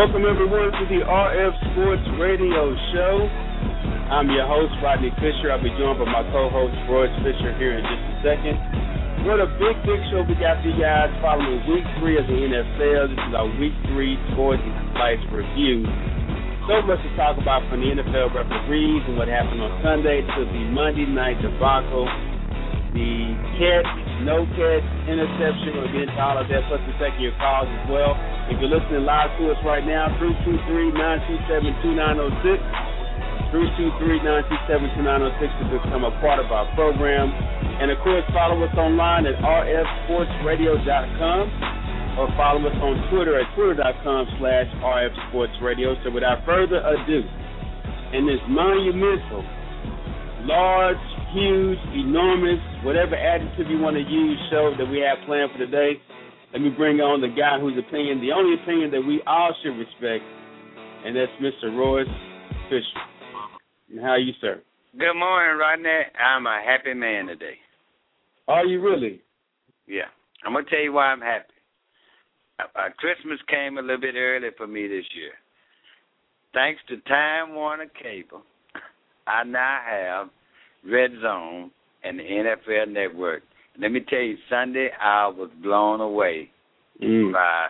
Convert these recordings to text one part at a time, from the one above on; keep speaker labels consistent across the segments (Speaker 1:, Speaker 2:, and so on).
Speaker 1: Welcome everyone to the RF Sports Radio Show. I'm your host Rodney Fisher. I'll be joined by my co-host Royce Fisher here in just a second. What a big, big show we got for you guys following week three of the NFL. This is our week three sports highlights review. So much to talk about from the NFL referees and what happened on Sunday to the Monday night debacle, the catch, no catch, interception. We'll get into all of that, plus we're taking your calls as well. If you're listening live to us right now, 323-927-2906, 323-927-2906 to become a part of our program. And of course, follow us online at rfsportsradio.com or follow us on Twitter at twitter.com slash rfsportsradio. So without further ado, in this monumental, large, huge, enormous, whatever adjective you want to use show that we have planned for today, let me bring on the guy whose opinion, the only opinion that we all should respect, and that's Mr. Royce Fisher. And how are you, sir?
Speaker 2: Good morning, Rodney. I'm a happy man today.
Speaker 1: Are you really?
Speaker 2: Yeah. I'm going to tell you why I'm happy. Uh, uh, Christmas came a little bit early for me this year. Thanks to Time Warner Cable, I now have Red Zone and the NFL Network let me tell you, Sunday I was blown away
Speaker 1: mm.
Speaker 2: by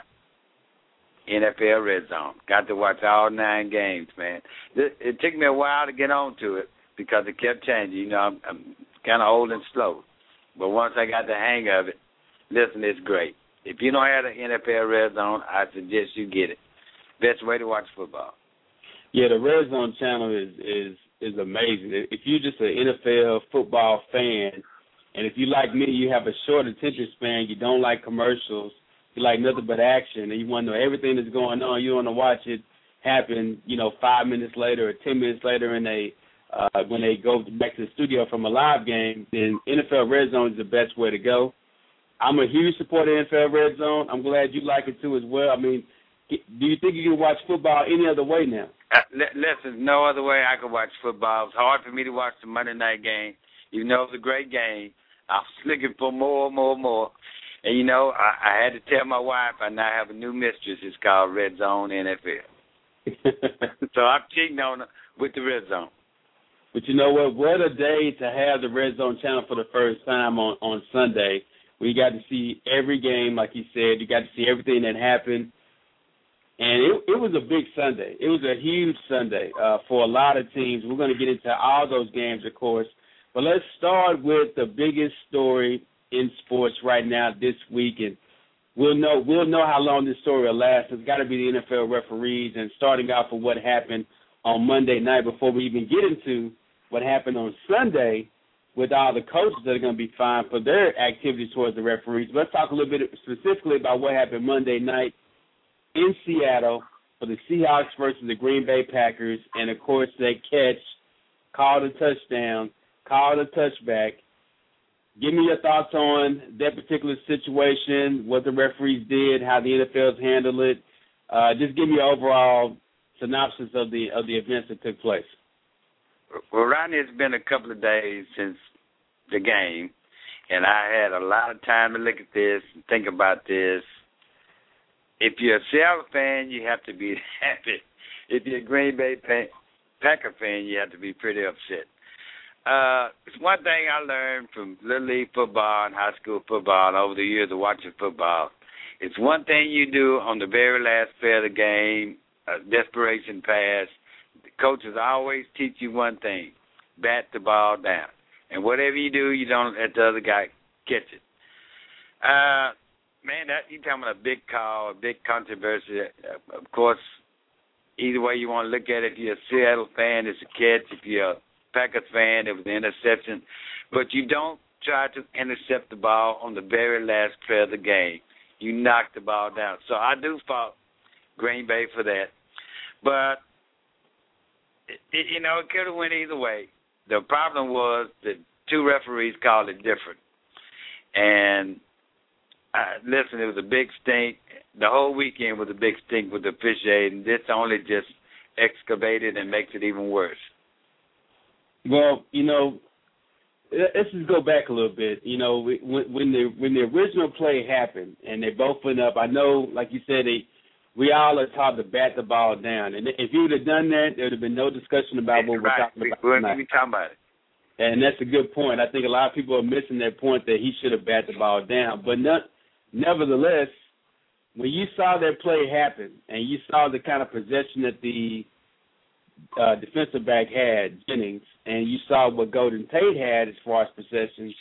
Speaker 2: NFL Red Zone. Got to watch all nine games, man. It, it took me a while to get on to it because it kept changing. You know, I'm, I'm kind of old and slow, but once I got the hang of it, listen, it's great. If you don't have the NFL Red Zone, I suggest you get it. Best way to watch football.
Speaker 1: Yeah, the Red Zone channel is is is amazing. If you're just an NFL football fan, and if you like me, you have a short attention span. You don't like commercials. You like nothing but action, and you want to know everything that's going on. You want to watch it happen. You know, five minutes later or ten minutes later, and they uh, when they go back to the studio from a live game, then NFL Red Zone is the best way to go. I'm a huge supporter of NFL Red Zone. I'm glad you like it too as well. I mean, do you think you can watch football any other way now?
Speaker 2: Uh, listen, no other way I could watch football. It's hard for me to watch the Monday night game. You know, it was a great game. I was looking for more, more, more. And you know, I, I had to tell my wife I now have a new mistress. It's called Red Zone NFL. so I'm cheating on her with the Red Zone.
Speaker 1: But you know what? What a day to have the Red Zone channel for the first time on on Sunday. We got to see every game, like you said. You got to see everything that happened, and it it was a big Sunday. It was a huge Sunday uh, for a lot of teams. We're going to get into all those games, of course. But let's start with the biggest story in sports right now this week, and we'll know we'll know how long this story will last. It's got to be the NFL referees, and starting off with what happened on Monday night before we even get into what happened on Sunday with all the coaches that are going to be fined for their activities towards the referees. Let's talk a little bit specifically about what happened Monday night in Seattle for the Seahawks versus the Green Bay Packers, and of course they catch called a touchdown called a touchback. Give me your thoughts on that particular situation, what the referees did, how the NFL's handled it. Uh, just give me an overall synopsis of the of the events that took place.
Speaker 2: Well, Rodney, it's been a couple of days since the game, and I had a lot of time to look at this and think about this. if you're a Seattle fan, you have to be happy. If you're a Green Bay Packer fan, you have to be pretty upset. Uh, it's one thing I learned from little league football and high school football and over the years of watching football. It's one thing you do on the very last play of the game, a desperation pass. The coaches always teach you one thing: bat the ball down, and whatever you do, you don't let the other guy catch it. Uh, man, that you talking about a big call, a big controversy. Of course, either way you want to look at it, if you're a Seattle fan, it's a catch. If you're Packers fan, it was an interception. But you don't try to intercept the ball on the very last play of the game. You knock the ball down. So I do fault Green Bay for that. But it, it, you know, it could have went either way. The problem was that two referees called it different. And uh, listen, it was a big stink. The whole weekend was a big stink with the officiating. This only just excavated and makes it even worse.
Speaker 1: Well, you know, let's just go back a little bit. You know, when, when the when the original play happened and they both went up, I know, like you said, they we all are taught to bat the ball down. And if you would have done that, there would have been no discussion about what
Speaker 2: right.
Speaker 1: we're talking about.
Speaker 2: We wouldn't be talking about it.
Speaker 1: And that's a good point. I think a lot of people are missing that point that he should have bat the ball down. But not, nevertheless, when you saw that play happen and you saw the kind of possession that the uh, defensive back had, Jennings, and you saw what Golden Tate had as far as possessions,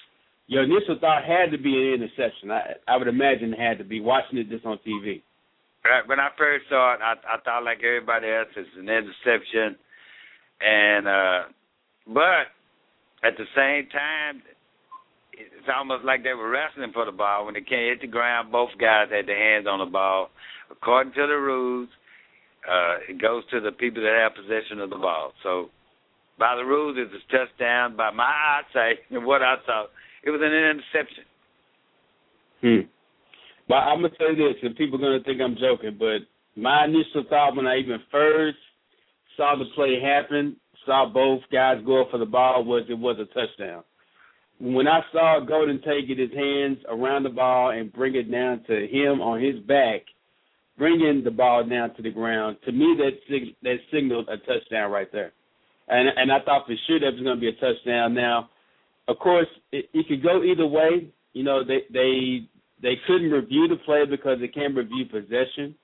Speaker 1: your initial thought had to be an interception. I, I would imagine it had to be watching it just on TV.
Speaker 2: When I first saw it, I, I thought like everybody else, it's an interception, and uh, but at the same time, it's almost like they were wrestling for the ball. When they can't hit the ground, both guys had their hands on the ball. According to the rules, uh, it goes to the people that have possession of the ball. So by the rules, it's a touchdown. By my eyesight and what I saw, it was an interception.
Speaker 1: Hmm. Well, I'm gonna say this, and people are gonna think I'm joking, but my initial thought when I even first saw the play happen, saw both guys go for the ball, was it was a touchdown. When I saw Golden Tate get his hands around the ball and bring it down to him on his back, bringing the ball down to the ground, to me that sig- that signaled a touchdown right there. And and I thought for sure that was going to be a touchdown. Now, of course, it, it could go either way. You know, they they they couldn't review the play because they can't review possession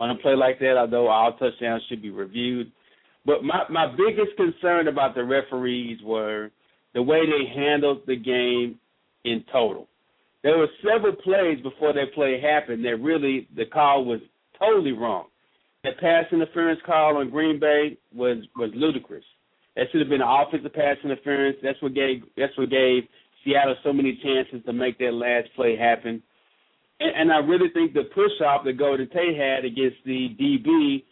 Speaker 1: on a play like that. Although all touchdowns should be reviewed, but my my biggest concern about the referees were the way they handled the game in total. There were several plays before that play happened that really the call was totally wrong. That pass interference call on Green Bay was was ludicrous. That should have been an offensive pass interference. That's what gave that's what gave Seattle so many chances to make that last play happen. And, and I really think the push off that Golden Tate had against the DB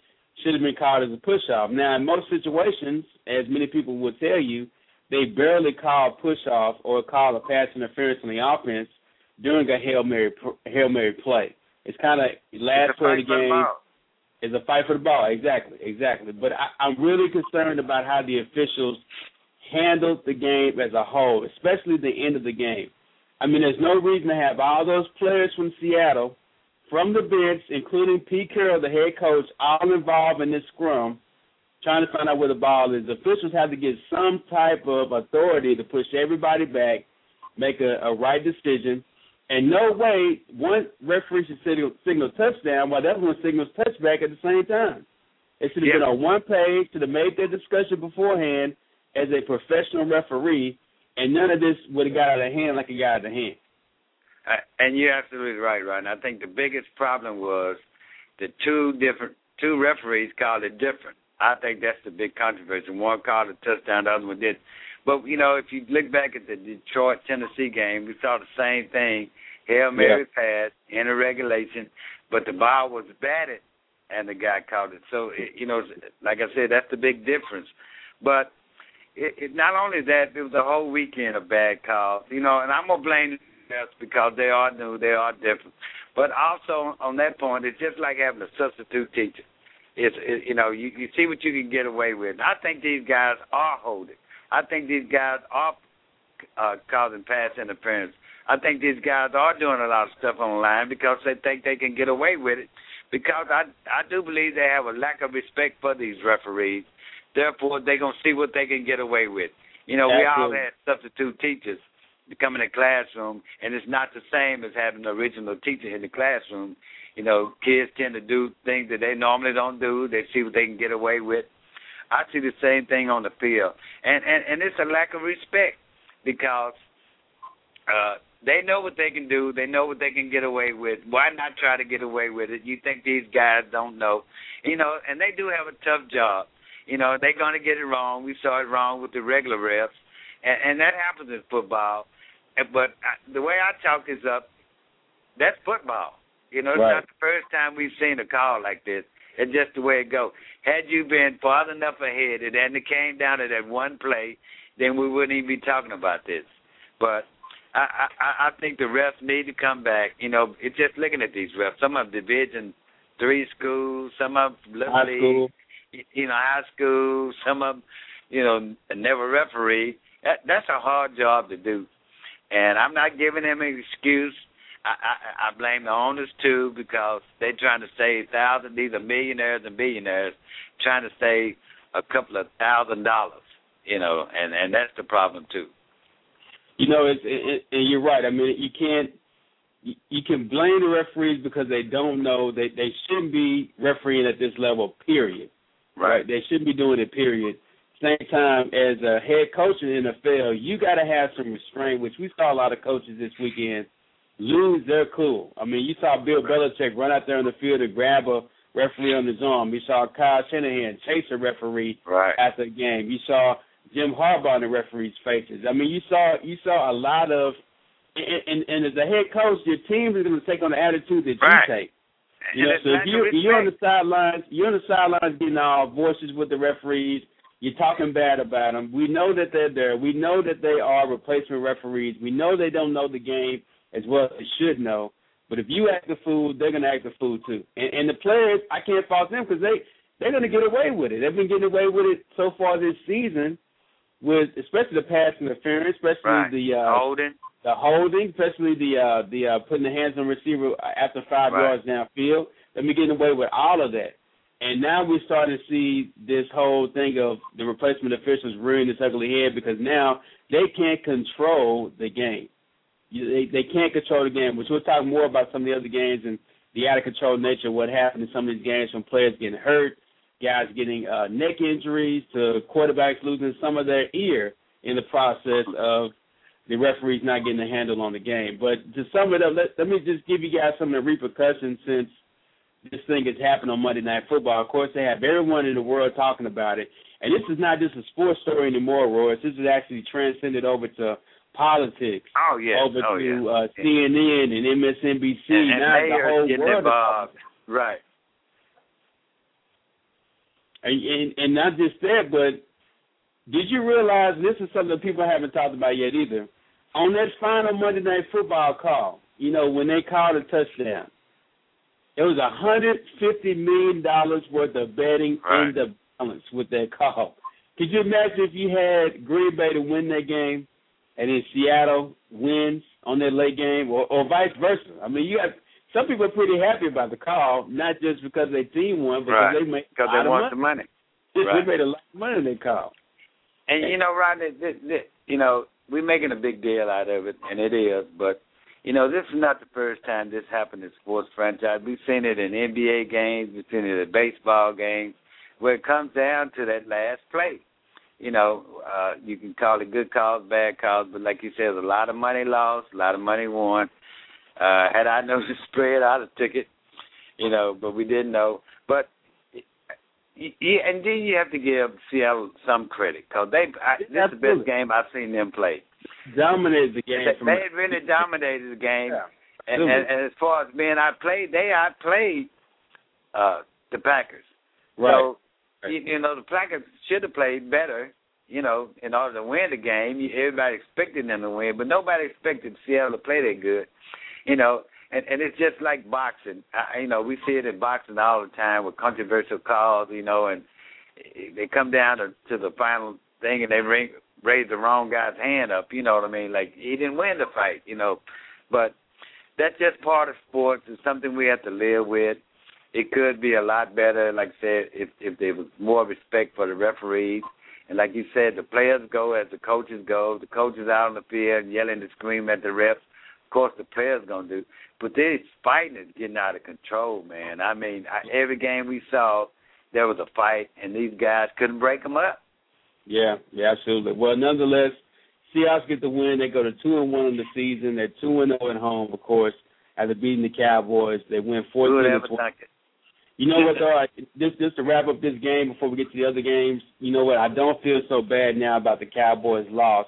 Speaker 1: should have been called as a push off. Now, in most situations, as many people would tell you, they barely call push off or call a pass interference on the offense during a hail mary hail mary play. It's kind of last play of the game. It's a fight for the ball. Exactly, exactly. But I, I'm really concerned about how the officials handled the game as a whole, especially the end of the game. I mean, there's no reason to have all those players from Seattle, from the bench, including Pete Carroll, the head coach, all involved in this scrum, trying to find out where the ball is. Officials have to get some type of authority to push everybody back, make a, a right decision. And no way one referee should signal, signal touchdown while the other one signals touchback at the same time. It should have
Speaker 2: Yeah.
Speaker 1: been on one page, should have made that discussion beforehand as a professional referee, and none of this would have got out of hand like it got out of hand.
Speaker 2: Uh, and you're absolutely right, Ryan. I think the biggest problem was the two different two referees called it different. I think that's the big controversy. One called a touchdown, the other one did. But you know, if you look back at the Detroit Tennessee game, we saw the same thing. Hail Mary pass in a regulation, but the ball was batted and the guy caught it. So it, you know, like I said, that's the big difference. But it, it not only that, it was a whole weekend of bad calls. You know, and I'm gonna blame refs because they are new, they are different. But also on that point, it's just like having a substitute teacher. It's it, you know, you you see what you can get away with. I think these guys are holding. I think these guys are uh, causing pass interference. I think these guys are doing a lot of stuff on the line because they think they can get away with it because I I do believe they have a lack of respect for these referees. Therefore, they're gonna see what they can get away with. You know, we all had substitute teachers to come in the classroom, and it's not the same as having the original teacher in the classroom. You know, kids tend to do things that they normally don't do. They see what they can get away with. I see the same thing on the field, and and and it's a lack of respect because uh, they know what they can do. They know what they can get away with. Why not try to get away with it? You think these guys don't know, you know? And they do have a tough job. You know, they're going to get it wrong. We saw it wrong with the regular refs, and, and that happens in football. But I, the way I chalk this up, that's football. You know, it's
Speaker 1: Right.
Speaker 2: not the first time we've seen a call like this. It's just the way it goes. Had you been far enough ahead and then it came down to that one play, then we wouldn't even be talking about this. But I, I, I think the refs need to come back. You know, it's just looking at these refs. Some of Division three schools, some of Little
Speaker 1: High
Speaker 2: League,
Speaker 1: school.
Speaker 2: you know, high school, some of you know, never referee. That, that's a hard job to do. And I'm not giving them an excuse. I, I, I blame the owners too because they're trying to save thousands. These are millionaires and billionaires trying to save a couple of thousand dollars. You know, and and that's the problem too.
Speaker 1: You know, it's, it, it, and you're right. I mean, you can't. You, you can blame the referees because they don't know. They they shouldn't be refereeing at this level. Period. Right? They shouldn't be doing it. Period. Same time as a head coach in the NFL, you got to have some restraint. Which we saw a lot of coaches this weekend lose their cool. I mean, you saw Bill Belichick run out there on the field and grab a referee on his arm. You saw Kyle Shanahan chase a referee
Speaker 2: Right.
Speaker 1: after a game. You saw Jim Harbaugh in the referees' faces. I mean, you saw you saw a lot of, and, and, and as a head coach, your team is going to take on the attitude that
Speaker 2: Right.
Speaker 1: you take. You
Speaker 2: And
Speaker 1: know, so if you you're on the sidelines, you're on the sidelines getting all voices with the referees. You're talking bad about them. We know that they're there. We know that they are replacement referees. We know they don't know the game as well as should know. But if you act a fool, they're going to act a fool too. And, and the players, I can't fault them because they they're going to get away with it. They've been getting away with it so far this season, with especially the pass interference, especially
Speaker 2: Right.
Speaker 1: the uh,
Speaker 2: holding.
Speaker 1: the holding, especially the uh the uh putting the hands on receiver after five
Speaker 2: Right.
Speaker 1: yards downfield. Let me get away with all of that. And now we're starting to see this whole thing of the replacement officials rearing this ugly head because now they can't control the game. They they can't control the game, which we'll talk more about some of the other games and the out of control nature of what happened in some of these games from players getting hurt, guys getting uh, neck injuries, to quarterbacks losing some of their ear in the process of the referees not getting a handle on the game. But to sum it up, let, let me just give you guys some of the repercussions since this thing has happened on Monday Night Football. Of course, they have everyone in the world talking about it. And this is not just a sports story anymore, Royce. This is actually transcended over to politics,
Speaker 2: Oh yeah.
Speaker 1: over
Speaker 2: oh
Speaker 1: to
Speaker 2: yeah.
Speaker 1: uh, CNN and MSNBC.
Speaker 2: and, and
Speaker 1: now the whole world
Speaker 2: involved. Right.
Speaker 1: And, and and not just that, but did you realize this is something that people haven't talked about yet either? On that final Monday Night Football call, you know when they called a touchdown, it was a hundred fifty million dollars worth of betting
Speaker 2: Right.
Speaker 1: in the balance with that call. Could you imagine if you had Green Bay to win that game, and then Seattle wins on that late game, or, or vice versa? I mean, you have some people are pretty happy about the call, not just because their team won, but
Speaker 2: Right.
Speaker 1: because they make
Speaker 2: Because they want the money. Right.
Speaker 1: They made a lot of money in that call.
Speaker 2: And you know, Rodney, this, this, you know, we're making a big deal out of it, and it is. But you know, this is not the first time this happened in sports franchise. We've seen it in NBA games, we've seen it in baseball games, where it comes down to that last play. You know, uh, you can call it good calls, bad calls, but like you said, a lot of money lost, a lot of money won. Uh, had I known the spread, I'd have took it. You know, but we didn't know. But yeah, and then you have to give Seattle some credit because they. I, this is the best game I've seen them play.
Speaker 1: Dominated the game.
Speaker 2: They, they really dominated the game.
Speaker 1: Yeah,
Speaker 2: and, and, and as far as being outplayed, they outplayed uh, the Packers.
Speaker 1: right.
Speaker 2: So
Speaker 1: Right.
Speaker 2: You, you know the Packers should have played better. You know, in order to win the game, everybody expected them to win, but nobody expected Seattle to play that good. You know, and and it's just like boxing. I, you know, we see it in boxing all the time with controversial calls. You know, and they come down to, to the final thing and they ring, raise the wrong guy's hand up. You know what I mean? Like he didn't win the fight. You know, but that's just part of sports. It's something we have to live with. It could be a lot better. Like I said, if if there was more respect for the referees, and like you said, the players go as the coaches go. The coaches out on the field yelling and screaming at the refs. Of course, the players gonna do. But this fighting is getting out of control, man. I mean, I, every game we saw, there was a fight, and these guys couldn't break them up.
Speaker 1: Yeah, yeah, absolutely. Well, nonetheless, Seahawks get the win. They go to two and one in the season. They're two and zero at home, of course, after beating the Cowboys. They win fourteen to twenty. You know what though? I, just just to wrap up this game before we get to the other games. You know what? I don't feel so bad now about the Cowboys' loss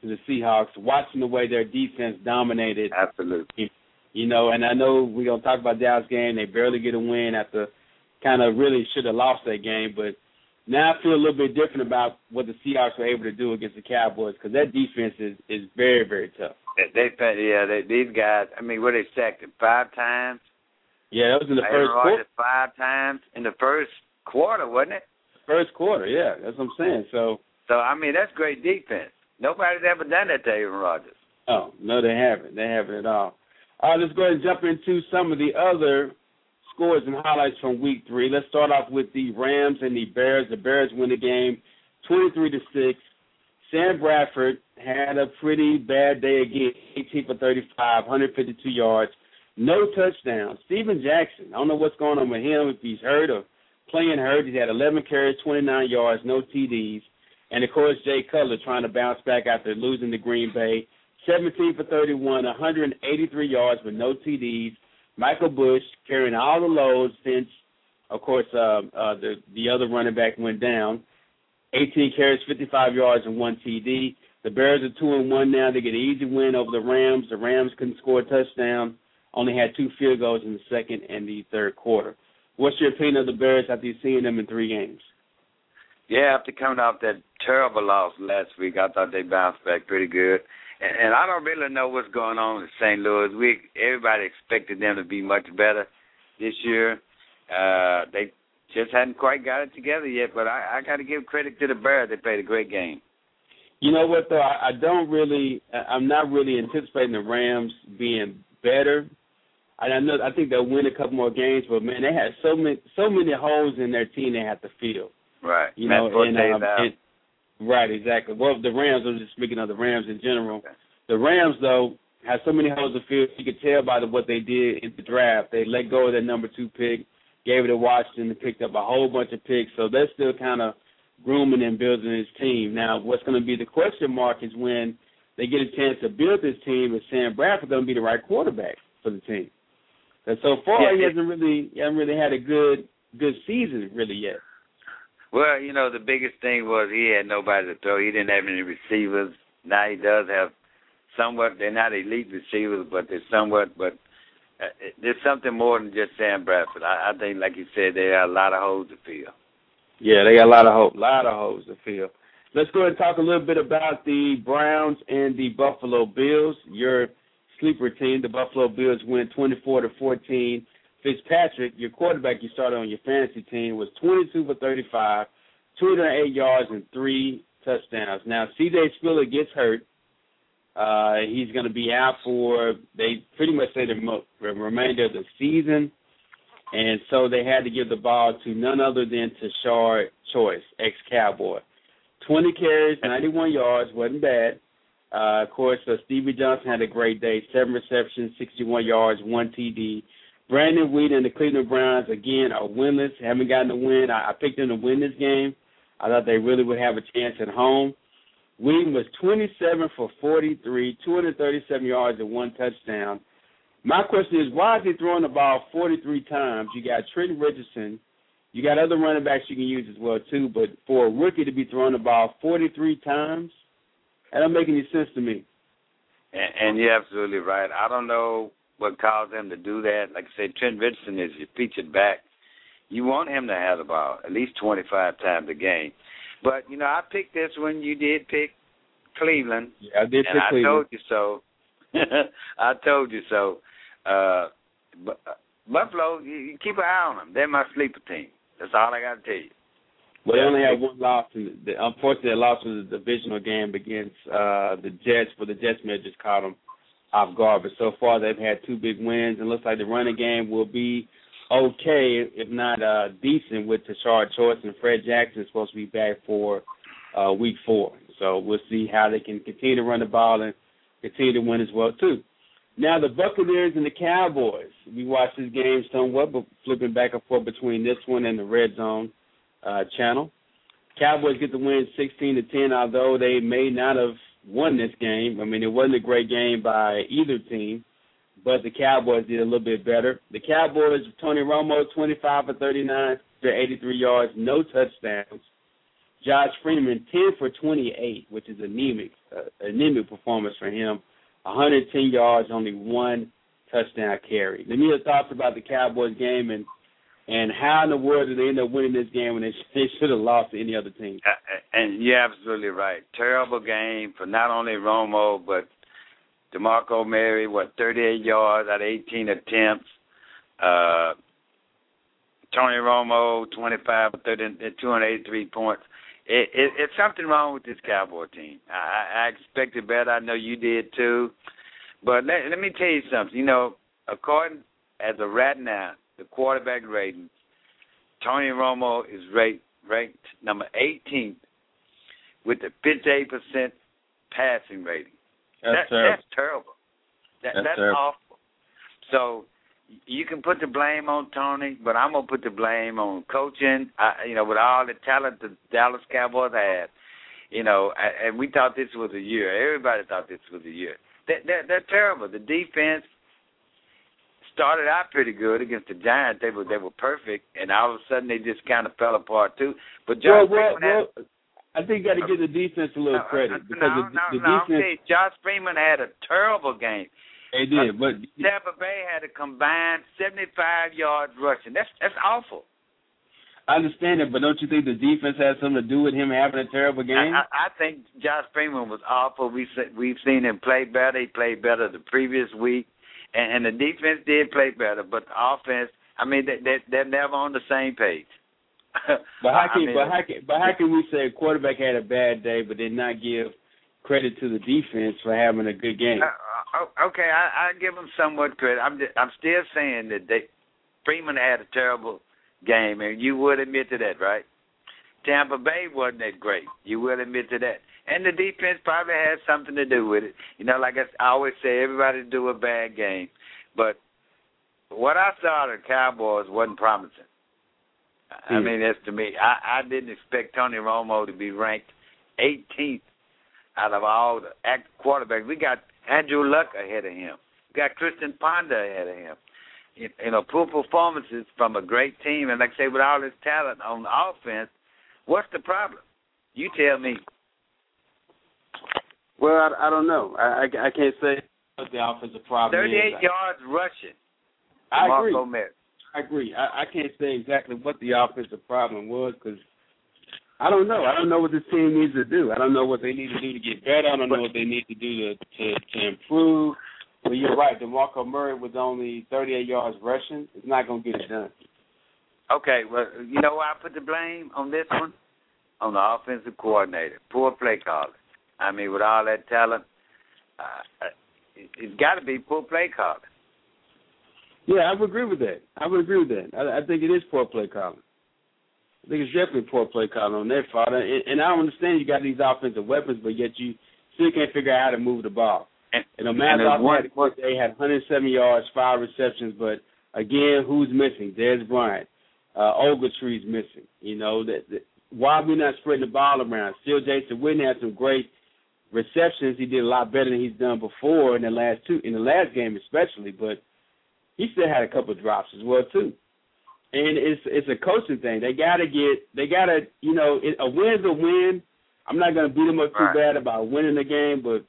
Speaker 1: to the Seahawks. Watching the way their defense dominated.
Speaker 2: Absolutely.
Speaker 1: You know, and I know we're gonna talk about Dallas game. They barely get a win after kind of really should have lost that game, but now I feel a little bit different about what the Seahawks were able to do against the Cowboys because that defense is is very very tough.
Speaker 2: They, they yeah, they, these guys. I mean, were they sacked five times?
Speaker 1: Yeah, that was in the first quarter.
Speaker 2: Five times in the first quarter, wasn't it?
Speaker 1: First quarter, yeah, that's what I'm saying. So,
Speaker 2: so I mean, that's great defense. Nobody's ever done that to Aaron Rodgers.
Speaker 1: Oh no, they haven't. They haven't at all. All right, let's go ahead and jump into some of the other scores and highlights from week three. Let's start off with the Rams and the Bears. The Bears win the game 23 to 6. Sam Bradford had a pretty bad day again 18 for 35, 152 yards, no touchdown. Steven Jackson, I don't know what's going on with him, if he's hurt or playing hurt. He's had 11 carries, 29 yards, no TDs. And of course, Jay Cutler trying to bounce back after losing to Green Bay. 17 for 31, 183 yards with no TDs. Michael Bush carrying all the loads since, of course, uh, uh, the the other running back went down. 18 carries, 55 yards, and one TD. The Bears are two and one now. They get an easy win over the Rams. The Rams couldn't score a touchdown. Only had two field goals in the second and the third quarter. What's your opinion of the Bears after you've seen them in three games?
Speaker 2: Yeah, after coming off that terrible loss last week, I thought they bounced back pretty good and I don't really know what's going on in St. Louis. We everybody expected them to be much better this year. Uh, they just hadn't quite got it together yet. But I, I got to give credit to the Bears. They played a great game.
Speaker 1: You know what though? I, I don't really. I'm not really anticipating the Rams being better. I know. I think they'll win a couple more games, but man, they had so many so many holes in their team they have to fill.
Speaker 2: Right.
Speaker 1: You know, and, um, and Right, exactly. Well, the Rams. I'm just speaking of the Rams in general. The Rams, though, have so many holes to fill. You could tell by the, what they did in the draft. They let go of their number two pick, gave it to Washington, and picked up a whole bunch of picks. So they're still kind of grooming and building his team. Now, what's going to be the question mark is when they get a chance to build this team, is Sam Bradford going to be the right quarterback for the team? And so far, yeah, he hasn't really, he hasn't really had a good good season really yet.
Speaker 2: Well, you know, the biggest thing was he had nobody to throw. He didn't have any receivers. Now he does have somewhat. They're not elite receivers, but they're somewhat. But uh, there's something more than just Sam Bradford. I, I think, like you said, they got a lot of holes to fill.
Speaker 1: Yeah, they got a lot of hope, a lot of holes to fill. Let's go ahead and talk a little bit about the Browns and the Buffalo Bills. Your sleeper team, the Buffalo Bills, win 24 to 14 Fitzpatrick, your quarterback you started on your fantasy team, was 22 for 35, 208 yards and three touchdowns. Now, C.J. Spiller gets hurt. Uh, he's going to be out for, they pretty much say the, mo- remainder of the season. And so they had to give the ball to none other than Tashard Choice, ex-Cowboy. 20 carries, 91 yards, wasn't bad. Uh, of course, uh, Stevie Johnson had a great day, seven receptions, 61 yards, one TD. Brandon Weeden and the Cleveland Browns again are winless. Haven't gotten a win. I, I picked them to win this game. I thought they really would have a chance at home. Weeden was 27 for 43, 237 yards and one touchdown. My question is, why is he throwing the ball 43 times? You got Trent Richardson. You got other running backs you can use as well too, but for a rookie to be throwing the ball 43 times, that don't make any sense to me.
Speaker 2: And, and you're absolutely right. I don't know what caused him to do that. Like I said, Trent Richardson is your featured back. You want him to have the ball at least 25 times a game. But, you know, I picked this one. You did pick Cleveland.
Speaker 1: Yeah, I did
Speaker 2: and
Speaker 1: I Cleveland.
Speaker 2: told you so. I told you so. Uh, but, uh, Buffalo, you, you keep an eye on them. They're my sleeper team. That's all I got to tell you.
Speaker 1: Well, they only had one loss. In the, unfortunately, the loss was a divisional game against uh, the Jets, but the Jets may have just caught them off guard. But so far, they've had two big wins, and looks like the running game will be okay, if not uh, decent, with Tashard Choice and Fred Jackson supposed to be back for uh, week four. So we'll see how they can continue to run the ball and continue to win as well too. Now the Buccaneers and the Cowboys. We watched this game somewhat, but flipping back and forth between this one and the Red Zone uh, channel. Cowboys get the win 16 to 10, although they may not have won this game. I mean, it wasn't a great game by either team, but the Cowboys did a little bit better. The Cowboys, Tony Romo, 25 for 39, for 83 yards, no touchdowns. Josh Freeman, 10 for 28, which is anemic, uh, anemic performance for him. 110 yards, only one touchdown carry. Let me your thoughts about the Cowboys game and and how in the world did they end up winning this game when they, they should have lost to any other team?
Speaker 2: And you're absolutely right. Terrible game for not only Romo but DeMarco Murray. What 38 yards out of 18 attempts. Uh, Tony Romo 25 for 30, 283 points. It, it, it's something wrong with this Cowboy team. I, I expected better. I know you did too. But let, let me tell you something. You know, according as of right now, the quarterback rating, Tony Romo is ranked ranked number 18th with a 58% passing rating.
Speaker 1: That's
Speaker 2: that,
Speaker 1: terrible.
Speaker 2: That's terrible. That,
Speaker 1: That's
Speaker 2: that's
Speaker 1: terrible.
Speaker 2: awful. So you can put the blame on Tony, but I'm gonna put the blame on coaching. I, you know, with all the talent the Dallas Cowboys had, you know, and we thought this was a year. Everybody thought this was a year. They, they're, they're terrible. The defense started out pretty good against the Giants. They were they were perfect, and all of a sudden they just kind of fell apart too. But Josh
Speaker 1: well,
Speaker 2: Freeman had,
Speaker 1: well, I think you got to give the defense a little
Speaker 2: no,
Speaker 1: credit because
Speaker 2: no,
Speaker 1: the,
Speaker 2: no,
Speaker 1: the
Speaker 2: no,
Speaker 1: defense
Speaker 2: saying Josh Freeman had a terrible game.
Speaker 1: they did, uh, but
Speaker 2: Tampa Bay had a combined 75 yards rushing. That's that's awful.
Speaker 1: I understand it. But don't you think the defense has something to do with him having a terrible game?
Speaker 2: I, I I think Josh Freeman was awful. We we've seen him play better. He played better the previous week, and, and the defense did play better. But the offense, I mean, they, they they're never on the same page.
Speaker 1: But how
Speaker 2: I
Speaker 1: can
Speaker 2: mean,
Speaker 1: but how can but how can we say a quarterback had a bad day, but then not give credit to the defense for having a good game?
Speaker 2: Uh, uh, okay, I, I give him somewhat credit. I'm just, I'm still saying that they, Freeman had a terrible game, and you would admit to that, right? Tampa Bay wasn't that great. You will admit to that. And the defense probably had something to do with it. You know, like I always say, everybody do a bad game. But what I saw the Cowboys wasn't promising. I
Speaker 1: Hmm.
Speaker 2: mean, that's to me. I, I didn't expect Tony Romo to be ranked 18th out of all the act quarterbacks. We got Andrew Luck ahead of him. We got Christian Ponder ahead of him. You, you know, poor performances from a great team, and like I say, with all this talent on offense, what's the problem? You tell me.
Speaker 1: Well, I, I don't know. I, I I can't say what the offensive problem
Speaker 2: 38
Speaker 1: is.
Speaker 2: yards rushing.
Speaker 1: I agree. I agree. I, I can't say exactly what the offensive problem was because I don't know. I don't know what this team needs to do. I don't know what they need to do to get better. I don't know what they need to do to to, to improve. But you're right. DeMarco Murray was only 38 yards rushing. It's not going to get it done.
Speaker 2: Okay, well, you know why I put the blame on this one? On the offensive coordinator. Poor play calling. I mean, with all that talent, uh, it, it's got to be poor play calling.
Speaker 1: Yeah, I would agree with that. I would agree with that. I, I think it is poor play calling. I think it's definitely poor play calling on their part. And, and I don't understand you got these offensive weapons, but yet you still can't figure out how to move the ball.
Speaker 2: And,
Speaker 1: And the
Speaker 2: and
Speaker 1: man
Speaker 2: there's one,
Speaker 1: had a had 107 yards, five receptions, but again, who's missing? Dez Bryant. Uh, Ogletree's missing. You know, that, that why are we not spreading the ball around? Still, Jason Witten had some great receptions. He did a lot better than he's done before in the last two, in the last game especially. But he still had a couple of drops as well too. And it's it's a coaching thing. They gotta get, they gotta, you know, it, a win's a win. I'm not gonna beat him up too
Speaker 2: Right.
Speaker 1: bad about winning the game, but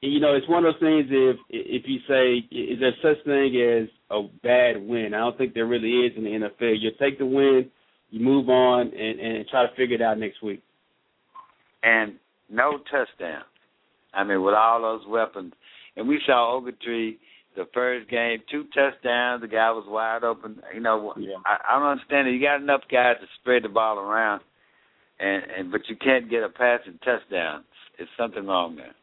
Speaker 1: you know, it's one of those things. If if you say, is there such thing as a bad win? I don't think there really is in the NFL. You take the win, you move on, and and try to figure it out next week.
Speaker 2: and no touchdowns. I mean, with all those weapons. And we saw Ogletree the first game, two touchdowns. The guy was wide open. You know,
Speaker 1: Yeah.
Speaker 2: I, I don't understand it. You got enough guys to spread the ball around, and, and but you can't get a passing touchdown. It's something wrong there.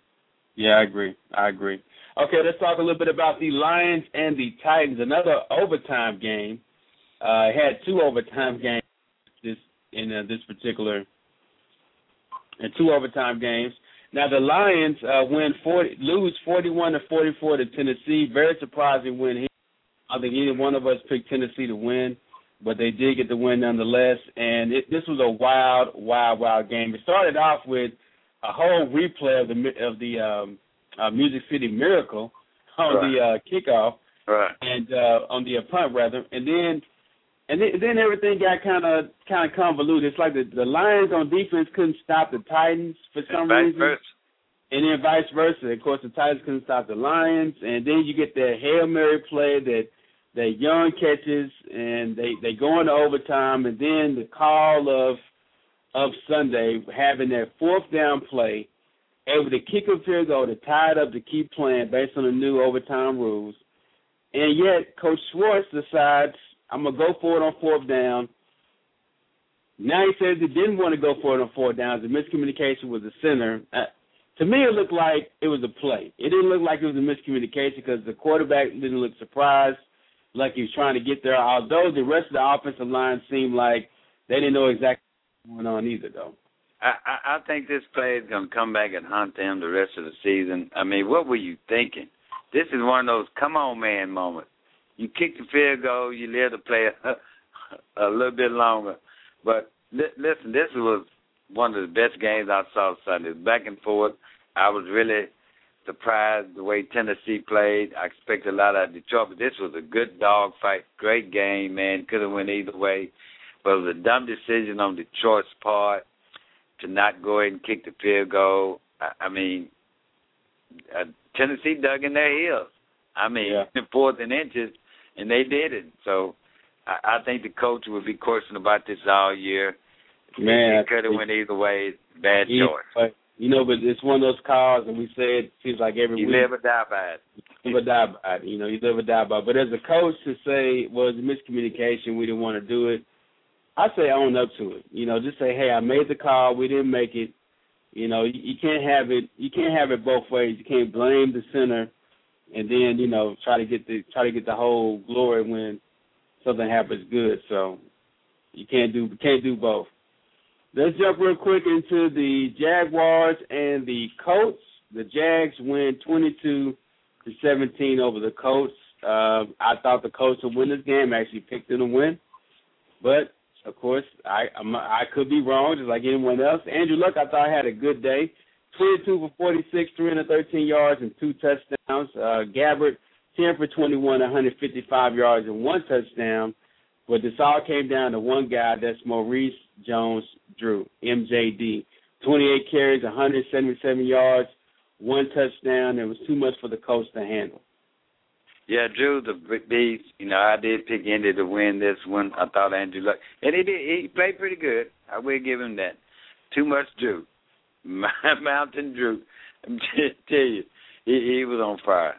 Speaker 1: Yeah, I agree. I agree. Okay, let's talk a little bit about the Lions and the Titans. Another overtime game. uh, had two overtime games this in uh, this particular and two overtime games. Now the Lions uh, win forty, lose forty-one to forty-four to Tennessee. Very surprising win here. I think either one of us picked Tennessee to win, but they did get the win nonetheless. And it, this was a wild, wild, wild game. It started off with a whole replay of the of the um, uh, Music City Miracle on
Speaker 2: Right.
Speaker 1: the uh, kickoff
Speaker 2: Right.
Speaker 1: and uh, on the punt rather, and then and then, then everything got kind of kind of convoluted. It's like the the Lions on defense couldn't stop the Titans for some
Speaker 2: Vice
Speaker 1: reason,
Speaker 2: versa.
Speaker 1: and then vice versa. Of course, the Titans couldn't stop the Lions, and then you get that hail mary play that that young catches, and they they go into overtime, and then the call of of Sunday having that fourth down play, able to kick a field goal to tie it up to keep playing based on the new overtime rules. And yet, Coach Schwartz decides I'm gonna go for it on fourth down. Now he says he didn't want to go for it on fourth down. The miscommunication with the center. Uh, to me, it looked like it was a play. It didn't look like it was a miscommunication because the quarterback didn't look surprised, like he was trying to get there. Although the rest of the offensive line seemed like they didn't know exactly what was going on either, though.
Speaker 2: I I think this play is going to come back and haunt them the rest of the season. I mean, what were you thinking? This is one of those come on man moments. You kick the field goal, you live to play a, a little bit longer. But li- listen, this was one of the best games I saw Sunday. Back and forth. I was really surprised the way Tennessee played. I expected a lot out of Detroit, but this was a good dog fight. Great game, man. Could have went either way. But it was a dumb decision on Detroit's part to not go ahead and kick the field goal. I, I mean, uh, Tennessee dug in their heels. I mean,
Speaker 1: Yeah.
Speaker 2: fourth and inches, and they did it. So I, I think the coach will be questioning about this all year.
Speaker 1: Man,
Speaker 2: it could have went either way. Bad choice.
Speaker 1: but, you know, but it's one of those calls, and we say it seems like every
Speaker 2: You
Speaker 1: week.
Speaker 2: live or die by it.
Speaker 1: live or die by it. You know, you live or die by it. But as a coach to say, well, it's a miscommunication, we didn't want to do it, I say own up to it. You know, just say, hey, I made the call, we didn't make it. You know, you, you can't have it. You can't have it both ways. You can't blame the center, and then you know try to get the try to get the whole glory when something happens good. So you can't do can't do both. Let's jump real quick into the Jaguars and the Colts. The Jags win 22 to 17 over the Colts. Uh, I thought the Colts would win this game. Actually picked them to win, but of course I I'm, I could be wrong, just like anyone else. Andrew Luck, I thought I had a good day. 22 for 46, 313 yards and two touchdowns. Uh, Gabbert 10 for 21, 155 yards and one touchdown. But this all came down to one guy. That's Maurice Jones-Drew, MJD. 28 carries, 177 yards, one touchdown. It was too much for the coach to handle.
Speaker 2: Yeah, Drew the beast. You know, I did pick Indy to win this one. I thought Andrew Luck, and he did. He played pretty good. I will give him that. Too much Drew, My mountain Drew. I'm just tell you, he, he was on fire.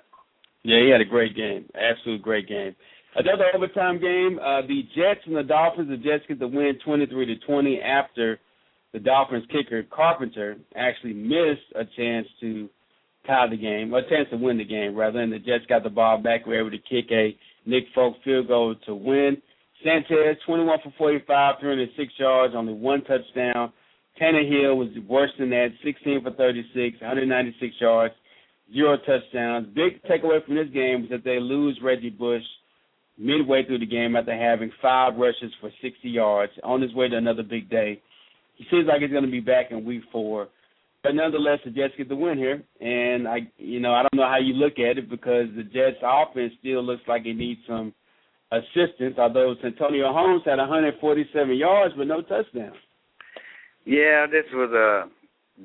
Speaker 1: Yeah, he had a great game. Absolute great game. Another overtime game. Uh, the Jets and the Dolphins. The Jets get the win, twenty-three to twenty, after the Dolphins kicker Carpenter actually missed a chance to tie the game, a chance to win the game rather. And the Jets got the ball back, were able to kick a Nick Folk field goal to win. Sanchez, twenty-one for forty-five, three hundred six yards, only one touchdown. Tannehill was worse than that, sixteen for thirty-six, one hundred ninety-six yards zero touchdowns. Big takeaway from this game was that they lose Reggie Bush midway through the game after having five rushes for 60 yards on his way to another big day. He seems like he's going to be back in week four. But nonetheless, the Jets get the win here, and I, you know, I don't know how you look at it because the Jets' offense still looks like it needs some assistance. Although Santonio Holmes had 147 yards but no touchdowns.
Speaker 2: Yeah, this was a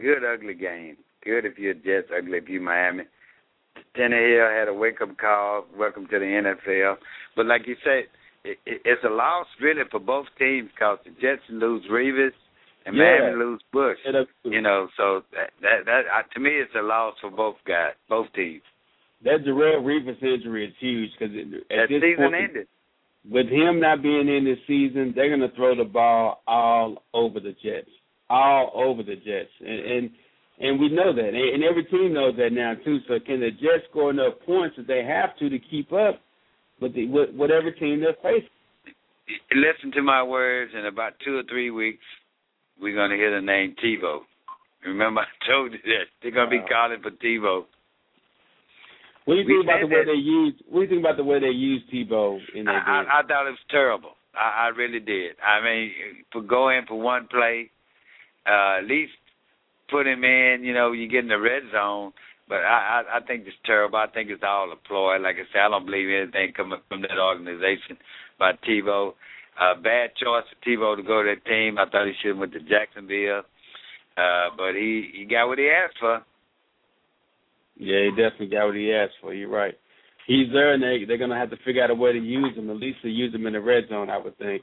Speaker 2: good ugly game. Good if you're Jets, ugly if you're Miami. Tannehill had a wake up call. Welcome to the NFL. But like you said, it, it, it's a loss really for both teams because the Jets lose Revis and
Speaker 1: Yeah.
Speaker 2: Miami lose Bush.
Speaker 1: Yeah,
Speaker 2: You know, so that that, that uh, to me it's a loss for both guys, both teams.
Speaker 1: That Darrelle Revis injury is huge because
Speaker 2: That
Speaker 1: this
Speaker 2: season
Speaker 1: point,
Speaker 2: ended.
Speaker 1: with him not being in this season, they're going to throw the ball all over the Jets, all over the Jets, and and, and we know that, and, and every team knows that now too. So can the Jets score enough points that they have to to keep up with the with whatever team they're facing?
Speaker 2: listen to my words. In about two or three weeks, we're gonna hear the name Tebow. Remember, I told you that they're gonna be calling for Tebow.
Speaker 1: What do you think about the way they use? What do you think about the way they use Tebow in their
Speaker 2: I,
Speaker 1: game?
Speaker 2: I, I thought it was terrible. I, I really did. I mean, for going for one play, uh, at least put him in. You know, you get in the red zone. But I, I, I think it's terrible. I think it's all a ploy. Like I said, I don't believe anything coming from that organization by Tebow. Uh, bad choice for Tebow to go to that team. I thought he should have went to Jacksonville. Uh, but he he got what he asked for.
Speaker 1: Yeah, he definitely got what he asked for. You're right. He's there, and they they're gonna have to figure out a way to use him. At least to use him in the red zone, I would think.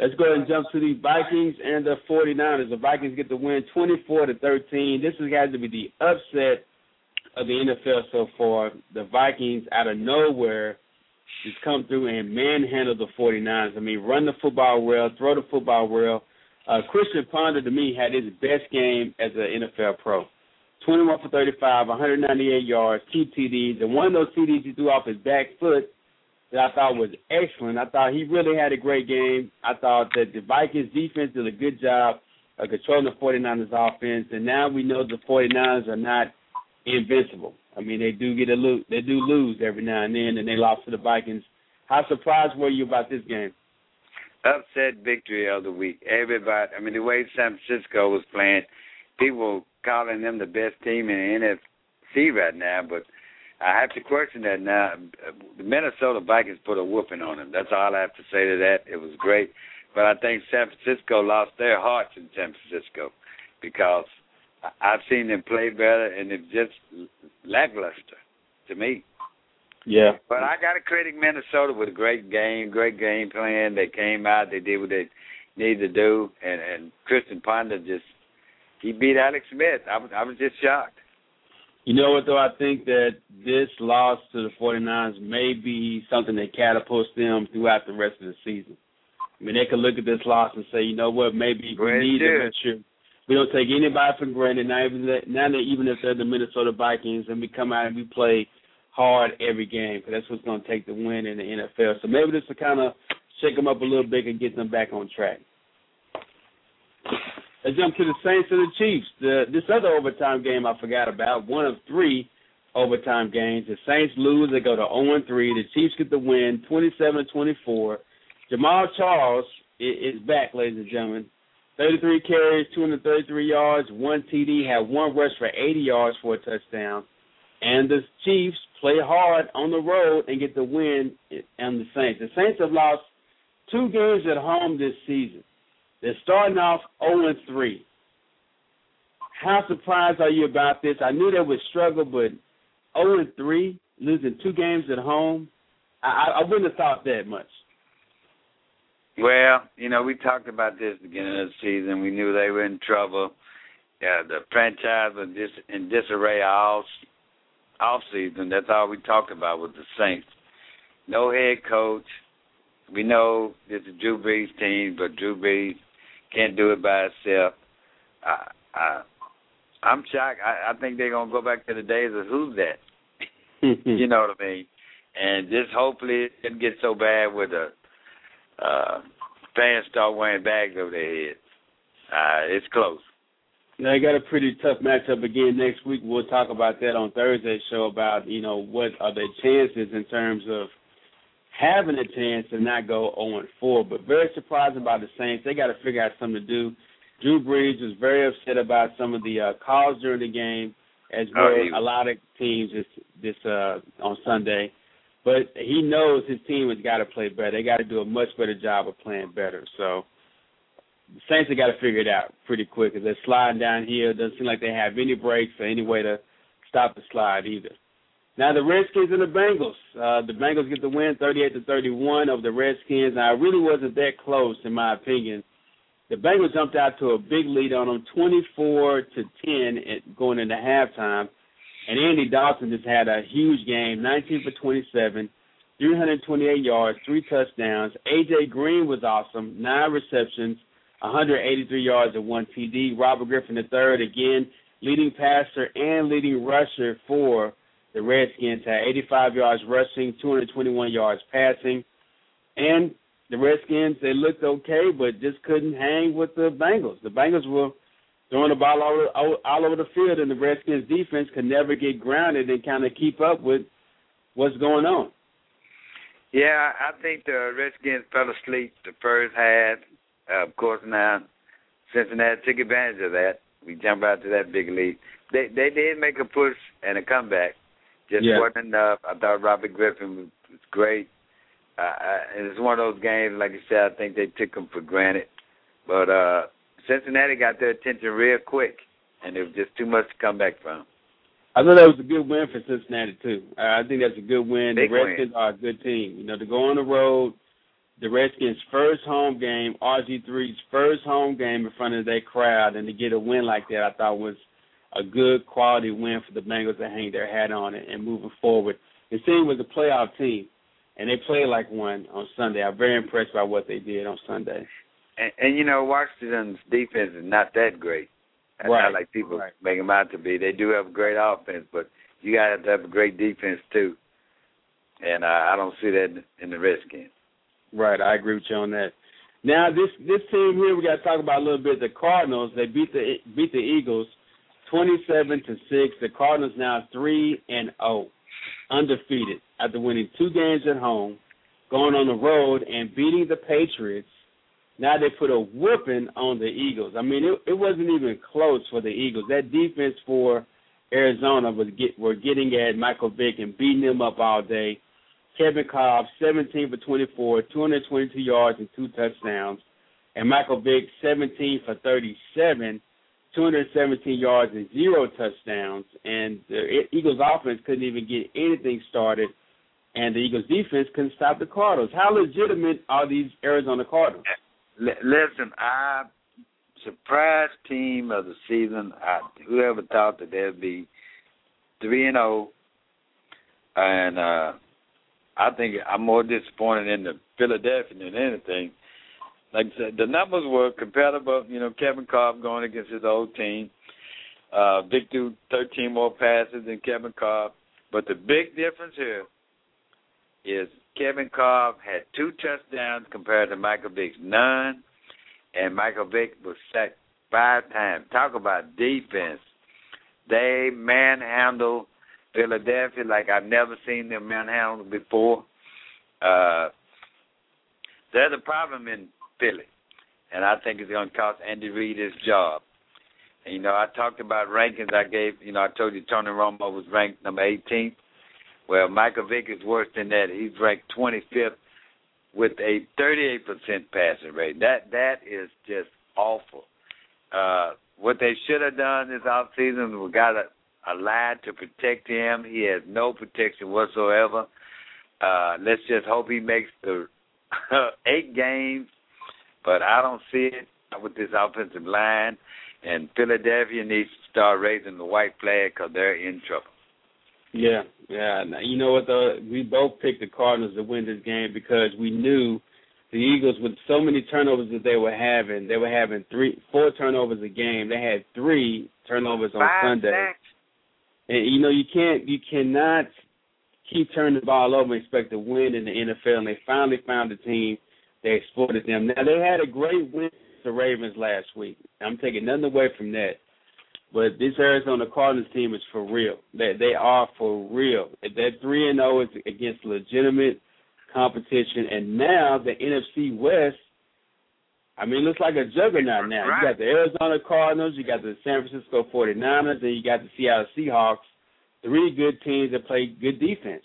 Speaker 1: Let's go ahead and jump to the Vikings and the 49ers. The Vikings get the win, 24 to 13. This has to be the upset of the NFL so far. The Vikings out of nowhere just come through and manhandle the 49ers. I mean, run the football well, throw the football well. Uh, Christian Ponder to me had his best game as an NFL pro. 21 for 35, 198 yards, two TDs, and one of those TDs he threw off his back foot that I thought was excellent. I thought he really had a great game. I thought that the Vikings defense did a good job of controlling the 49ers offense, and now we know the 49ers are not invincible. I mean, they do get a lose. They do lose every now and then, and they lost to the Vikings. How surprised were you about this game?
Speaker 2: Upset victory of the week. Everybody, I mean, the way San Francisco was playing, people calling them the best team in the NFC right now, but I have to question that now. The Minnesota Vikings put a whooping on them. That's all I have to say to that. It was great. But I think San Francisco lost their hearts in San Francisco because I've seen them play better and it's just lackluster to me.
Speaker 1: Yeah.
Speaker 2: But I got to credit Minnesota with a great game, great game plan. They came out, they did what they needed to do, and and Christian Ponder just he beat Alex Smith. I was I was just shocked.
Speaker 1: You know what, though? I think that this loss to the 49ers may be something that catapults them throughout the rest of the season. I mean, they could look at this loss and say, you know what, maybe we need to make sure we don't take anybody for granted. Not even that, not that even if they're the Minnesota Vikings, and we come out and we play hard every game because that's what's going to take the win in the NFL. So maybe this will kind of shake them up a little bit and get them back on track. Let's jump to the Saints and the Chiefs. The, this other overtime game I forgot about, one of three overtime games. The Saints lose, they go to 0 3. The Chiefs get the win, 27 24. Jamaal Charles is back, ladies and gentlemen. 33 carries, 233 yards, one TD, had one rush for 80 yards for a touchdown. And the Chiefs play hard on the road and get the win on the Saints. The Saints have lost two games at home this season. They're starting off 0 and 3. How surprised are you about this? I knew they would struggle, but 0 and 3, losing two games at home, I, I wouldn't have thought that much.
Speaker 2: Well, you know, we talked about this beginning of the season. We knew they were in trouble. Yeah, the franchise was just in disarray all off season. That's all we talked about with the Saints. No head coach. We know this is Drew Brees' team, but Drew Brees can't do it by himself. I, I, I'm shocked. I, I think they're gonna go back to the days of who's that. you know what I mean? And just hopefully it didn't get so bad with the uh, fans start wearing bags over their heads. Uh, it's close.
Speaker 1: Now they got a pretty tough matchup again next week. We'll talk about that on Thursday's show about you know what are their chances in terms of having a chance to not go 0 4. But very surprised about the Saints. They got to figure out something to do. Drew Brees was very upset about some of the uh, calls during the game, as well
Speaker 2: Oh,
Speaker 1: a lot of teams this this uh, on Sunday. But he knows his team has got to play better. They got to do a much better job of playing better. So the Saints have got to figure it out pretty quick. As they're sliding down here, it doesn't seem like they have any brakes or any way to stop the slide either. Now the Redskins and the Bengals. Uh, the Bengals get the win, 38 to 31 over the Redskins. Now it really wasn't that close, in my opinion. The Bengals jumped out to a big lead on them, 24 to 10, at, going into halftime. And Andy Dalton just had a huge game, 19 for 27, 328 yards, three touchdowns. AJ Green was awesome, nine receptions, 183 yards and one TD. Robert Griffin III again, leading passer and leading rusher for the Redskins, had 85 yards rushing, 221 yards passing. And the Redskins they looked okay, but just couldn't hang with the Bengals. The Bengals were throwing the ball all over, all over the field, and the Redskins defense could never get grounded and kind of keep up with what's going on.
Speaker 2: Yeah, I think the Redskins fell asleep the first half. Uh, of course, now Cincinnati took advantage of that. We jump out to that big lead. They they did make a push and a comeback. Just
Speaker 1: yeah.
Speaker 2: wasn't enough. I thought Robert Griffin was, was great. Uh, and it's one of those games, like you said, I think they took them for granted. But uh Cincinnati got their attention real quick, and it was just too much to come back from.
Speaker 1: I thought that was a good win for Cincinnati too. I think that's a good win.
Speaker 2: Big
Speaker 1: the Redskins
Speaker 2: win.
Speaker 1: are a good team. You know, to go on the road, the Redskins' first home game, RG3's first home game in front of their crowd, and to get a win like that, I thought was a good quality win for the Bengals to hang their hat on it and moving forward. The team was a playoff team, and they played like one on Sunday. I'm very impressed by what they did on Sunday.
Speaker 2: And, and you know, Washington's defense is not that great.
Speaker 1: Right.
Speaker 2: Not like people
Speaker 1: right.
Speaker 2: make them out to be. They do have a great offense, but you got to have to have a great defense too. And uh, I don't see that in the Redskins.
Speaker 1: Right, I agree with you on that. Now this this team here we got to talk about a little bit. The Cardinals they beat the beat the Eagles twenty seven to six. The Cardinals now three and zero, undefeated after winning two games at home, going on the road and beating the Patriots. Now they put a whooping on the Eagles. I mean, it, it wasn't even close for the Eagles. That defense for Arizona was get were getting at Michael Vick and beating him up all day. Kevin Kolb, 17 for 24, 222 yards and two touchdowns. And Michael Vick, 17 for 37, 217 yards and zero touchdowns. And the Eagles offense couldn't even get anything started. And the Eagles defense couldn't stop the Cardinals. How legitimate are these Arizona Cardinals?
Speaker 2: Listen, I surprise team of the season. I, whoever thought that they'd be three and zero, and uh I think I'm more disappointed in the Philadelphia than anything. Like I said, the numbers were compatible. You know, Kevin Kolb going against his old team. Uh, Vick threw 13 more passes than Kevin Kolb. But the big difference here is Kevin Kolb had two touchdowns compared to Michael Vick's none, and Michael Vick was sacked five times. Talk about defense. They manhandled Philadelphia like I've never seen them manhandle before. Uh, there's a problem in Philly, and I think it's going to cost Andy Reid his job. And, you know, I talked about rankings. I gave, you know, I told you Tony Romo was ranked number 18th. Well, Michael Vick is worse than that. He's ranked 25th with a 38% passing rate. That that is just awful. Uh, what they should have done this offseason was got a a line to protect him. He has no protection whatsoever. Uh, let's just hope he makes the eight games, but I don't see it with this offensive line. And Philadelphia needs to start raising the white flag because they're in trouble.
Speaker 1: Yeah, yeah. You know what? Though we both picked the Cardinals to win this game because we knew the Eagles, with so many turnovers that they were having, they were having three, four turnovers a game. They had three turnovers on
Speaker 2: Five
Speaker 1: Sunday.
Speaker 2: sacks.
Speaker 1: And you know you can't you cannot keep turning the ball over and expect to win in the NFL. And they finally found a team that exploited them. Now they had a great win the Ravens last week. I'm taking nothing away from that. But this Arizona Cardinals team is for real. They they are for real. That three and zero is against legitimate competition, and now the NFC West. I mean, it looks like a juggernaut now.
Speaker 2: Right.
Speaker 1: You got the Arizona Cardinals, you got the San Francisco 49ers, and you got the Seattle Seahawks. Three good teams that play good defense.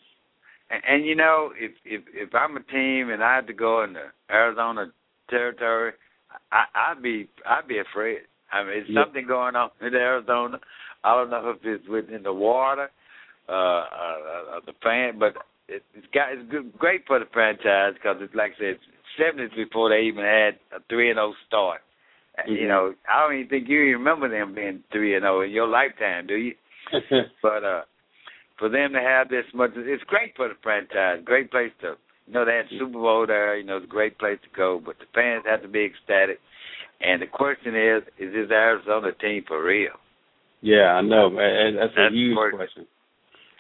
Speaker 2: And, and you know, if if if I'm a team and I had to go into Arizona territory, I, I'd be I'd be afraid. I mean, it's
Speaker 1: Yeah.
Speaker 2: something going on in Arizona. I don't know if it's within the water, uh, uh, uh the fan, but it, it's got it's good, great for the franchise because it's like I said, seventies before they even had a three and zero start. Uh,
Speaker 1: Mhm.
Speaker 2: You know, I don't even think you remember them being three and zero in your lifetime, do you? But uh for them to have this much, it's great for the franchise. Great place to, you know, they had Super Bowl there. You know, it's a great place to go. But the fans have to be ecstatic. And the question is, is this Arizona team for real?
Speaker 1: yeah, I know. man. That's a huge
Speaker 2: important.
Speaker 1: question.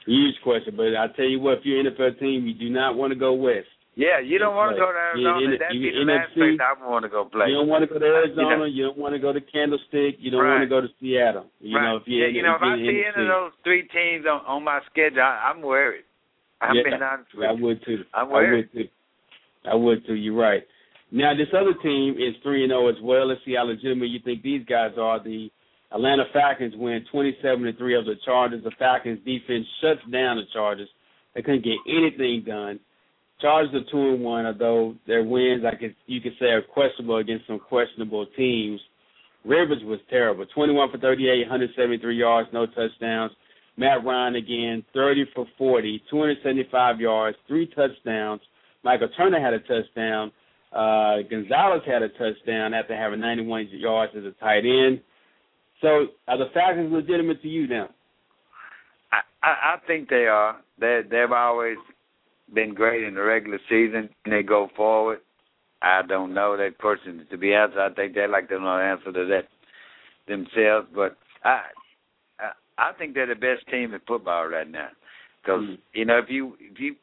Speaker 1: Huge question. But I tell you what, if you're an NFL team, you do not want to go west.
Speaker 2: Yeah, you don't want to go to Arizona.
Speaker 1: Yeah,
Speaker 2: That'd be
Speaker 1: you-
Speaker 2: the last place I want to go play.
Speaker 1: You don't want to go to
Speaker 2: You
Speaker 1: Arizona.
Speaker 2: know.
Speaker 1: You don't want to go to Candlestick. You don't
Speaker 2: Right.
Speaker 1: want to go to Seattle. You
Speaker 2: right.
Speaker 1: know, if you
Speaker 2: yeah, you know, if I
Speaker 1: in the
Speaker 2: see any of those three teams on, on my schedule, I, I'm worried. I'm
Speaker 1: Yeah,
Speaker 2: honest with
Speaker 1: I would too.
Speaker 2: I'm
Speaker 1: I
Speaker 2: worried.
Speaker 1: would too. I would too. You're right. Now this other team is three and zero as well. Let's see how legitimate you think these guys are. The Atlanta Falcons win 27 to three of the Chargers. The Falcons defense shuts down the Chargers. They couldn't get anything done. Chargers are two and one, although their wins, I could you could say, are questionable against some questionable teams. Rivers was terrible. 21 for 38, 173 yards, no touchdowns. Matt Ryan again, 30 for 40, 275 yards, three touchdowns. Michael Turner had a touchdown. Uh, Gonzalez had a touchdown after having 91 yards as a tight end. So are the Falcons legitimate to you now?
Speaker 2: I, I, I think they are. They they've always been great in the regular season. And they go forward. I don't know that person to be honest. I think they like to know the answer to that themselves. But I I, I think they're the best team in football right now. Because
Speaker 1: Mhm.
Speaker 2: you know if you if you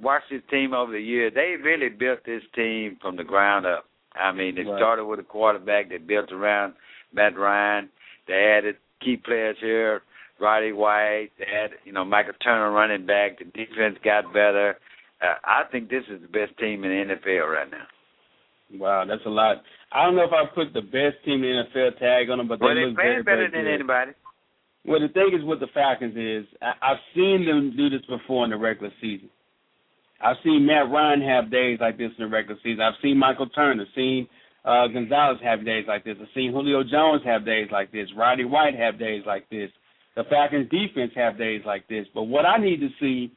Speaker 2: watch this team over the years, they really built this team from the ground up. I mean, it
Speaker 1: Right.
Speaker 2: started with a quarterback that built around Matt Ryan. They added key players here, Roddy White. They had, you know, Michael Turner running back. The defense got better. Uh, I think this is the best team in the NFL right now.
Speaker 1: Wow, that's a lot. I don't know if I put the best team in the NFL tag on them, but they
Speaker 2: Well, they're
Speaker 1: look
Speaker 2: playing better
Speaker 1: very
Speaker 2: than
Speaker 1: good.
Speaker 2: anybody.
Speaker 1: Well, the thing is with the Falcons is I, I've seen them do this before in the regular season. I've seen Matt Ryan have days like this in the regular season. I've seen Michael Turner, seen uh, Gonzalez have days like this. I've seen Julio Jones have days like this. Roddy White have days like this. The Falcons defense have days like this. But what I need to see,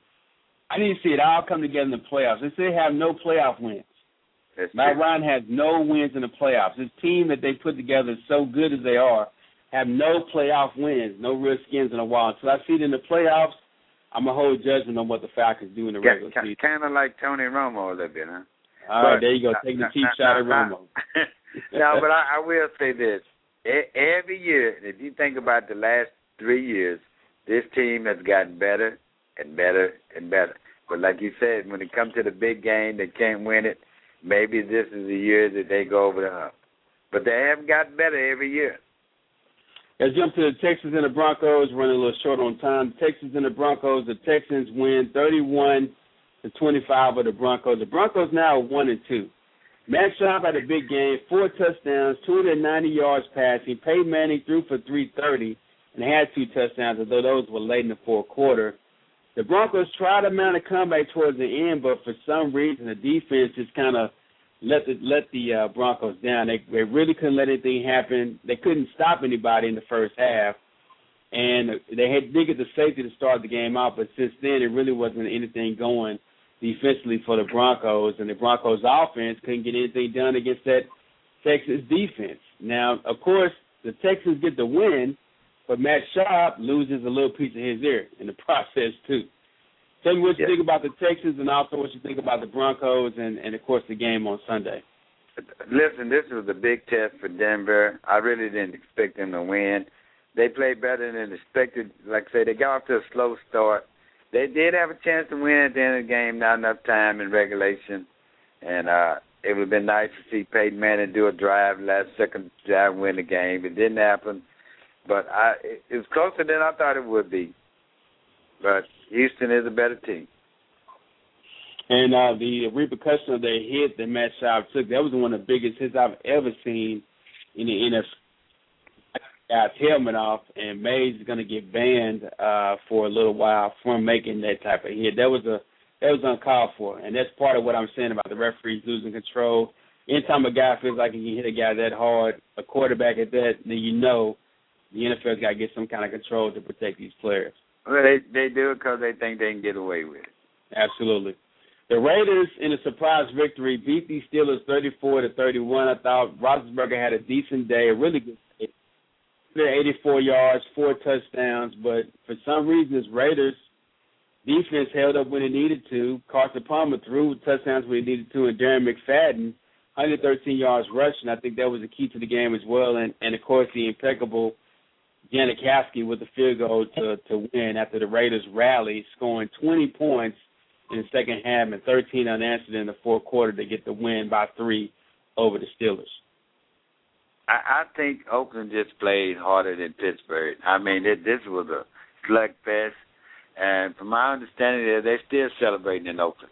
Speaker 1: I need to see it all come together in the playoffs. They say they have no playoff wins.
Speaker 2: That's
Speaker 1: Matt
Speaker 2: true.
Speaker 1: Ryan has no wins in the playoffs. His team that they put together is so good as they are, have no playoff wins, no real skins in a while. So I see it in the playoffs. I'm gonna hold judgment on what the Falcons do in the regular season.
Speaker 2: Kind of like Tony Romo a little bit, huh?
Speaker 1: All right,
Speaker 2: But-
Speaker 1: there you go, taking the cheap shot at Romo.
Speaker 2: no, but I, I will say this: every year, if you think about the last three years, this team has gotten better and better and better. But like you said, when it comes to the big game, they can't win it. Maybe this is the year that they go over the hump. But they have gotten better every year.
Speaker 1: Let's jump to the Texans and the Broncos. Running a little short on time. Texans and the Broncos. The Texans win 31 to 25 of the Broncos. The Broncos now are one and two. Matt Schaub had a big game, four touchdowns, 290 yards passing. Peyton Manning threw for 330 and had two touchdowns, although those were late in the fourth quarter. The Broncos tried to mount a comeback towards the end, but for some reason the defense just kind of let the let the uh, Broncos down. They they really couldn't let anything happen. They couldn't stop anybody in the first half, and they had did get the safety to start the game out. But since then, it really wasn't anything going defensively for the Broncos, and the Broncos offense couldn't get anything done against that Texas defense. Now, of course, the Texans get the win, but Matt Schaub loses a little piece of his ear in the process too. Tell me what you
Speaker 2: Yeah.
Speaker 1: think about the Texans, and also what you think about the Broncos, and, and of course the game on Sunday.
Speaker 2: Listen, this was a big test for Denver. I really didn't expect them to win. They played better than expected. Like I say, they got off to a slow start. They did have a chance to win at the end of the game, not enough time in regulation. And uh it would have been nice to see Peyton Manning do a drive, last second drive, win the game. It didn't happen. But I it, it closer than I thought it would be. But Houston is a better team.
Speaker 1: And uh, the repercussion of the hit that Matt Schaub took, that was one of the biggest hits I've ever seen in the NFL. Got helmet off, and Mays is going to get banned uh, for a little while from making that type of hit. That was a that was uncalled for, and that's part of what I'm saying about the referees losing control. Anytime a guy feels like he can hit a guy that hard, a quarterback at that, then you know the NFL's got to get some kind of control to protect these players.
Speaker 2: Well, they they do it because they think they can get away with it.
Speaker 1: Absolutely. The Raiders, in a surprise victory, beat the Steelers 34 to 31. I thought Roethlisberger had a decent day, a really good day. 84 yards, four touchdowns, but for some reason, this Raiders defense held up when it needed to. Carson Palmer threw touchdowns when he needed to, and Darren McFadden, 113 yards rushing. I think that was the key to the game as well, and and of course the impeccable Janikowski with the field goal to to win after the Raiders rallied, scoring 20 points in the second half and 13 unanswered in the fourth quarter to get the win by three over the Steelers.
Speaker 2: I, I think Oakland just played harder than Pittsburgh. I mean, it, this was a slugfest, and from my understanding, they're still celebrating in Oakland.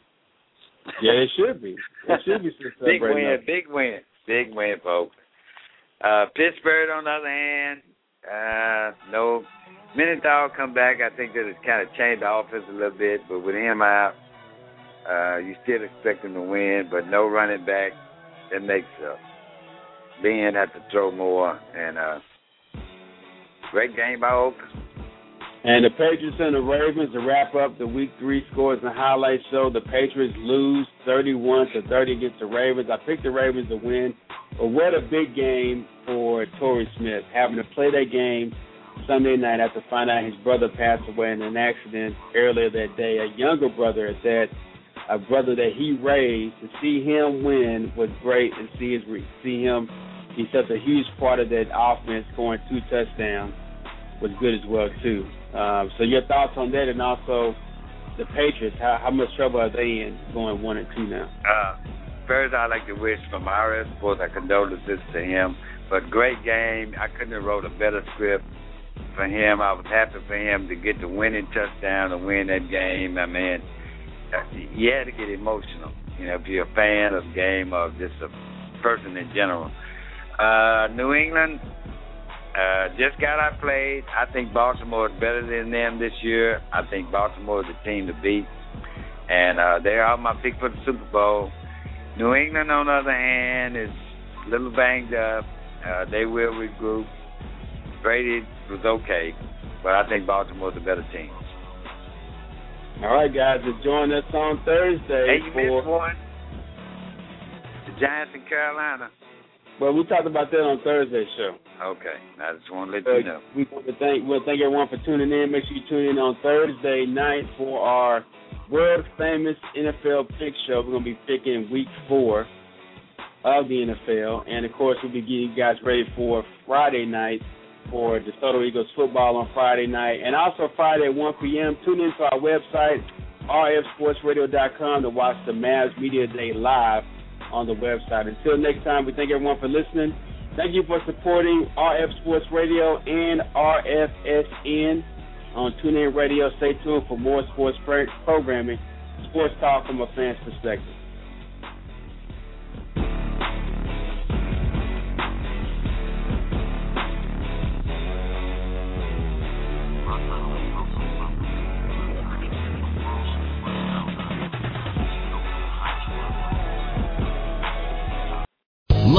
Speaker 1: Yeah, it should be. It should be celebrating.
Speaker 2: big win, big win, big win for Oakland. Uh, Pittsburgh, on the other hand, uh, no. Mendenhall come back. I think that it's kind of changed the offense a little bit, but with him out, uh, you still expect him to win, but no running back. That makes uh, Ben have to throw more. And uh, great game by Oakland.
Speaker 1: And the Patriots and the Ravens to wrap up the Week Three scores and highlights show the Patriots lose 31 to 30 against the Ravens. I picked the Ravens to win, but what a big game for Torrey Smith having to play that game Sunday night after finding out his brother passed away in an accident earlier that day. A younger brother at that, a brother that he raised. To see him win was great, and see his see him. He's such a huge part of that offense, scoring two touchdowns was good as well too. Um, so your thoughts on that, and also the Patriots? How, how much trouble are they in going one and two now?
Speaker 2: Uh, first, I'd like to wish from our both our condolences to him. But great game. I couldn't have wrote a better script for him. I was happy for him to get the winning touchdown to win that game. I mean, you had to get emotional. You know, if you're a fan of the game or just a person in general. Uh, New England, uh, just got outplayed. I think Baltimore is better than them this year. I think Baltimore is the team to beat. And uh, they are my pick for the Super Bowl. New England, on the other hand, is a little banged up. Uh, they will regroup. Brady was okay, but I think Baltimore's a better team.
Speaker 1: All right, guys, join us on Thursday.
Speaker 2: Hey, you
Speaker 1: for...
Speaker 2: missed one. The Giants in Carolina.
Speaker 1: Well, we talked about that on Thursday's show.
Speaker 2: Okay, I just want to let
Speaker 1: uh,
Speaker 2: you know.
Speaker 1: We want to thank we thank everyone for tuning in. Make sure you tune in on Thursday night for our world famous NFL pick show. We're gonna be picking Week Four of the NFL, and of course, we'll be getting you guys ready for Friday night for DeSoto Eagles football on Friday night, and also Friday at 1 p.m. Tune in to our website rfsportsradio.com to watch the Mavs Media Day live on the website. Until next time, we thank everyone for listening. Thank you for supporting RF Sports Radio and RFSN on TuneIn Radio. Stay tuned for more sports programming, sports talk from a fan's perspective.